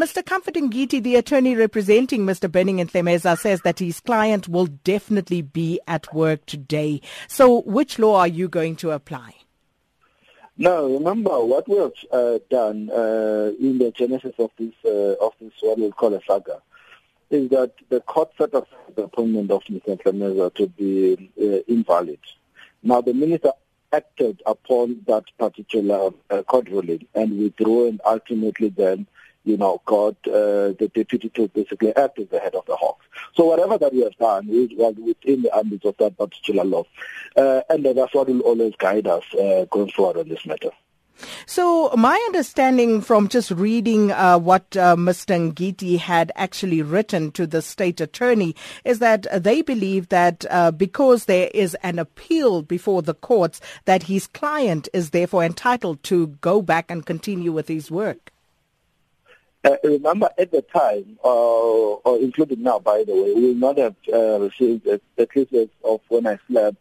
Mr. Comforting Ngidi, the attorney representing Mr. Berning and Ntlemeza, says that his client will definitely be at work today. So, which law are you going to apply? No, remember what we have uh, done uh, in the genesis of this uh, of this what we call a saga is that the court set up the appointment of Mr. Ntlemeza to be uh, invalid. Now the minister acted upon that particular uh, court ruling and withdrew and ultimately then you know, got uh, the deputy to basically act as the head of the Hawks. So whatever that we have done is was within the ambit of that particular law. Uh, and that's what will always guide us uh, going forward on this matter. So my understanding from just reading uh, what uh, Mr. Ngidi had actually written to the state attorney is that they believe that uh, because there is an appeal before the courts that his client is therefore entitled to go back and continue with his work. Uh, remember, at the time, uh, or including now, by the way, we will not have uh, received, uh, at of when I slept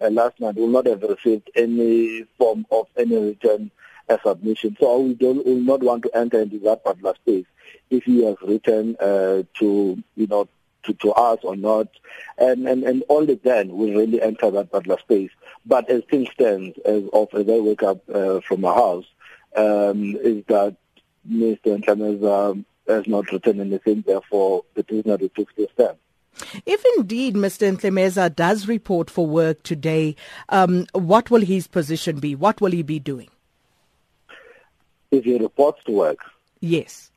uh, last night, we will not have received any form of any written uh, submission. So we don't, will not want to enter into that particular space if he has written uh, to, you know, to, to us or not. And, and, and only then we really enter that particular space. But as things stand, as of as I wake up uh, from my house, um, is that Mr. Ntlemeza has not written anything, therefore the prisoner took the stand. If indeed Mr. Ntlemeza does report for work today, um, what will his position be? What will he be doing? If he reports to work? Yes.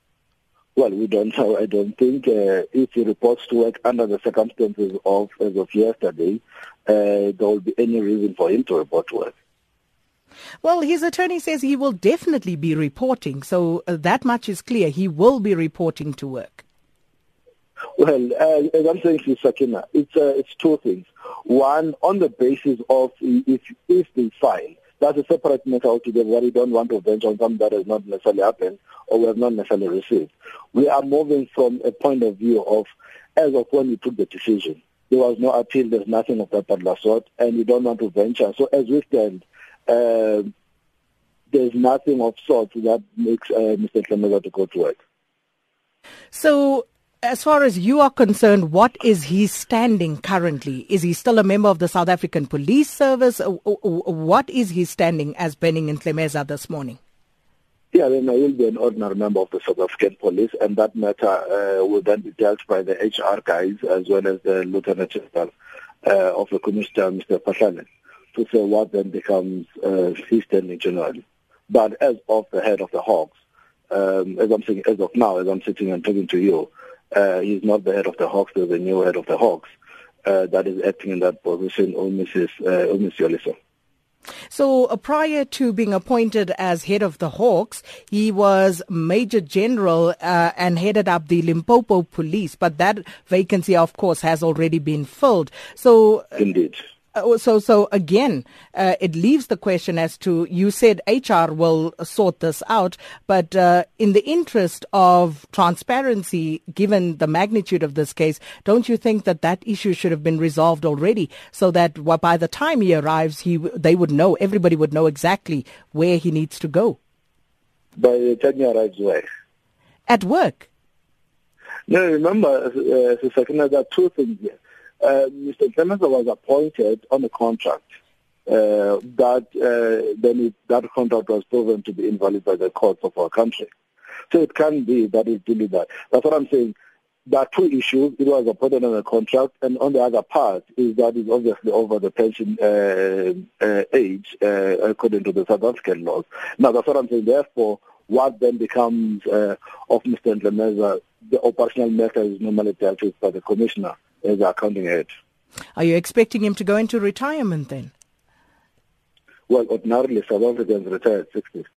Well, we don't know. I don't think uh, if he reports to work under the circumstances of as of yesterday, uh, there will be any reason for him to report to work. Well, his attorney says he will definitely be reporting, so uh, that much is clear. He will be reporting to work. Well, uh, as I'm saying to Sakina, it's uh, it's two things. One, on the basis of if if they file, that's a separate matter altogether. Where we don't want to venture on something that has not necessarily happened or we have not necessarily received. We are moving from a point of view of as of when we took the decision. There was no appeal. There's nothing of that sort, and we don't want to venture. So as we stand, uh, there's nothing of sorts that makes uh, Mr. Ntlemeza to go to work. So, as far as you are concerned, what is he standing currently? Is he still a member of the South African Police Service? What is he standing as Berning Ntlemeza this morning? Yeah, then I will be an ordinary member of the South African Police, and that matter uh, will then be dealt by the HR guys as well as the Lieutenant General uh, of the Commissioner, Mr. Phahlane to say what then becomes uh, his standing generally. But as of the head of the Hawks, um, as I'm saying, as of now, as I'm sitting and talking to you, uh, he's not the head of the Hawks, there's a new head of the Hawks uh, that is acting in that position, or Mrs. Uh, Mrs. So uh, prior to being appointed as head of the Hawks, he was Major General uh, and headed up the Limpopo Police, but that vacancy, of course, has already been filled. So, uh, indeed. Uh, so, so again, uh, it leaves the question as to you said HR will sort this out, but uh, in the interest of transparency, given the magnitude of this case, don't you think that that issue should have been resolved already, so that by the time he arrives, he they would know, everybody would know exactly where he needs to go. By the time he arrives, where? At work. No, remember, uh, there are two things here uh, Mr. Ntlemeza was appointed on a contract uh, that uh, then it, that contract was proven to be invalid by the courts of our country. So it can be that it did that. That's what I'm saying. There are two issues. It was appointed on a contract, and on the other part is that it's obviously over the pension uh, uh, age uh, according to the South African laws. Now that's what I'm saying. Therefore, what then becomes uh, of Mr. Ntlemeza, the operational matter is normally dealt with by the commissioner as our accounting head. Are you expecting him to go into retirement then? Well, ordinarily South Africans retire at 60.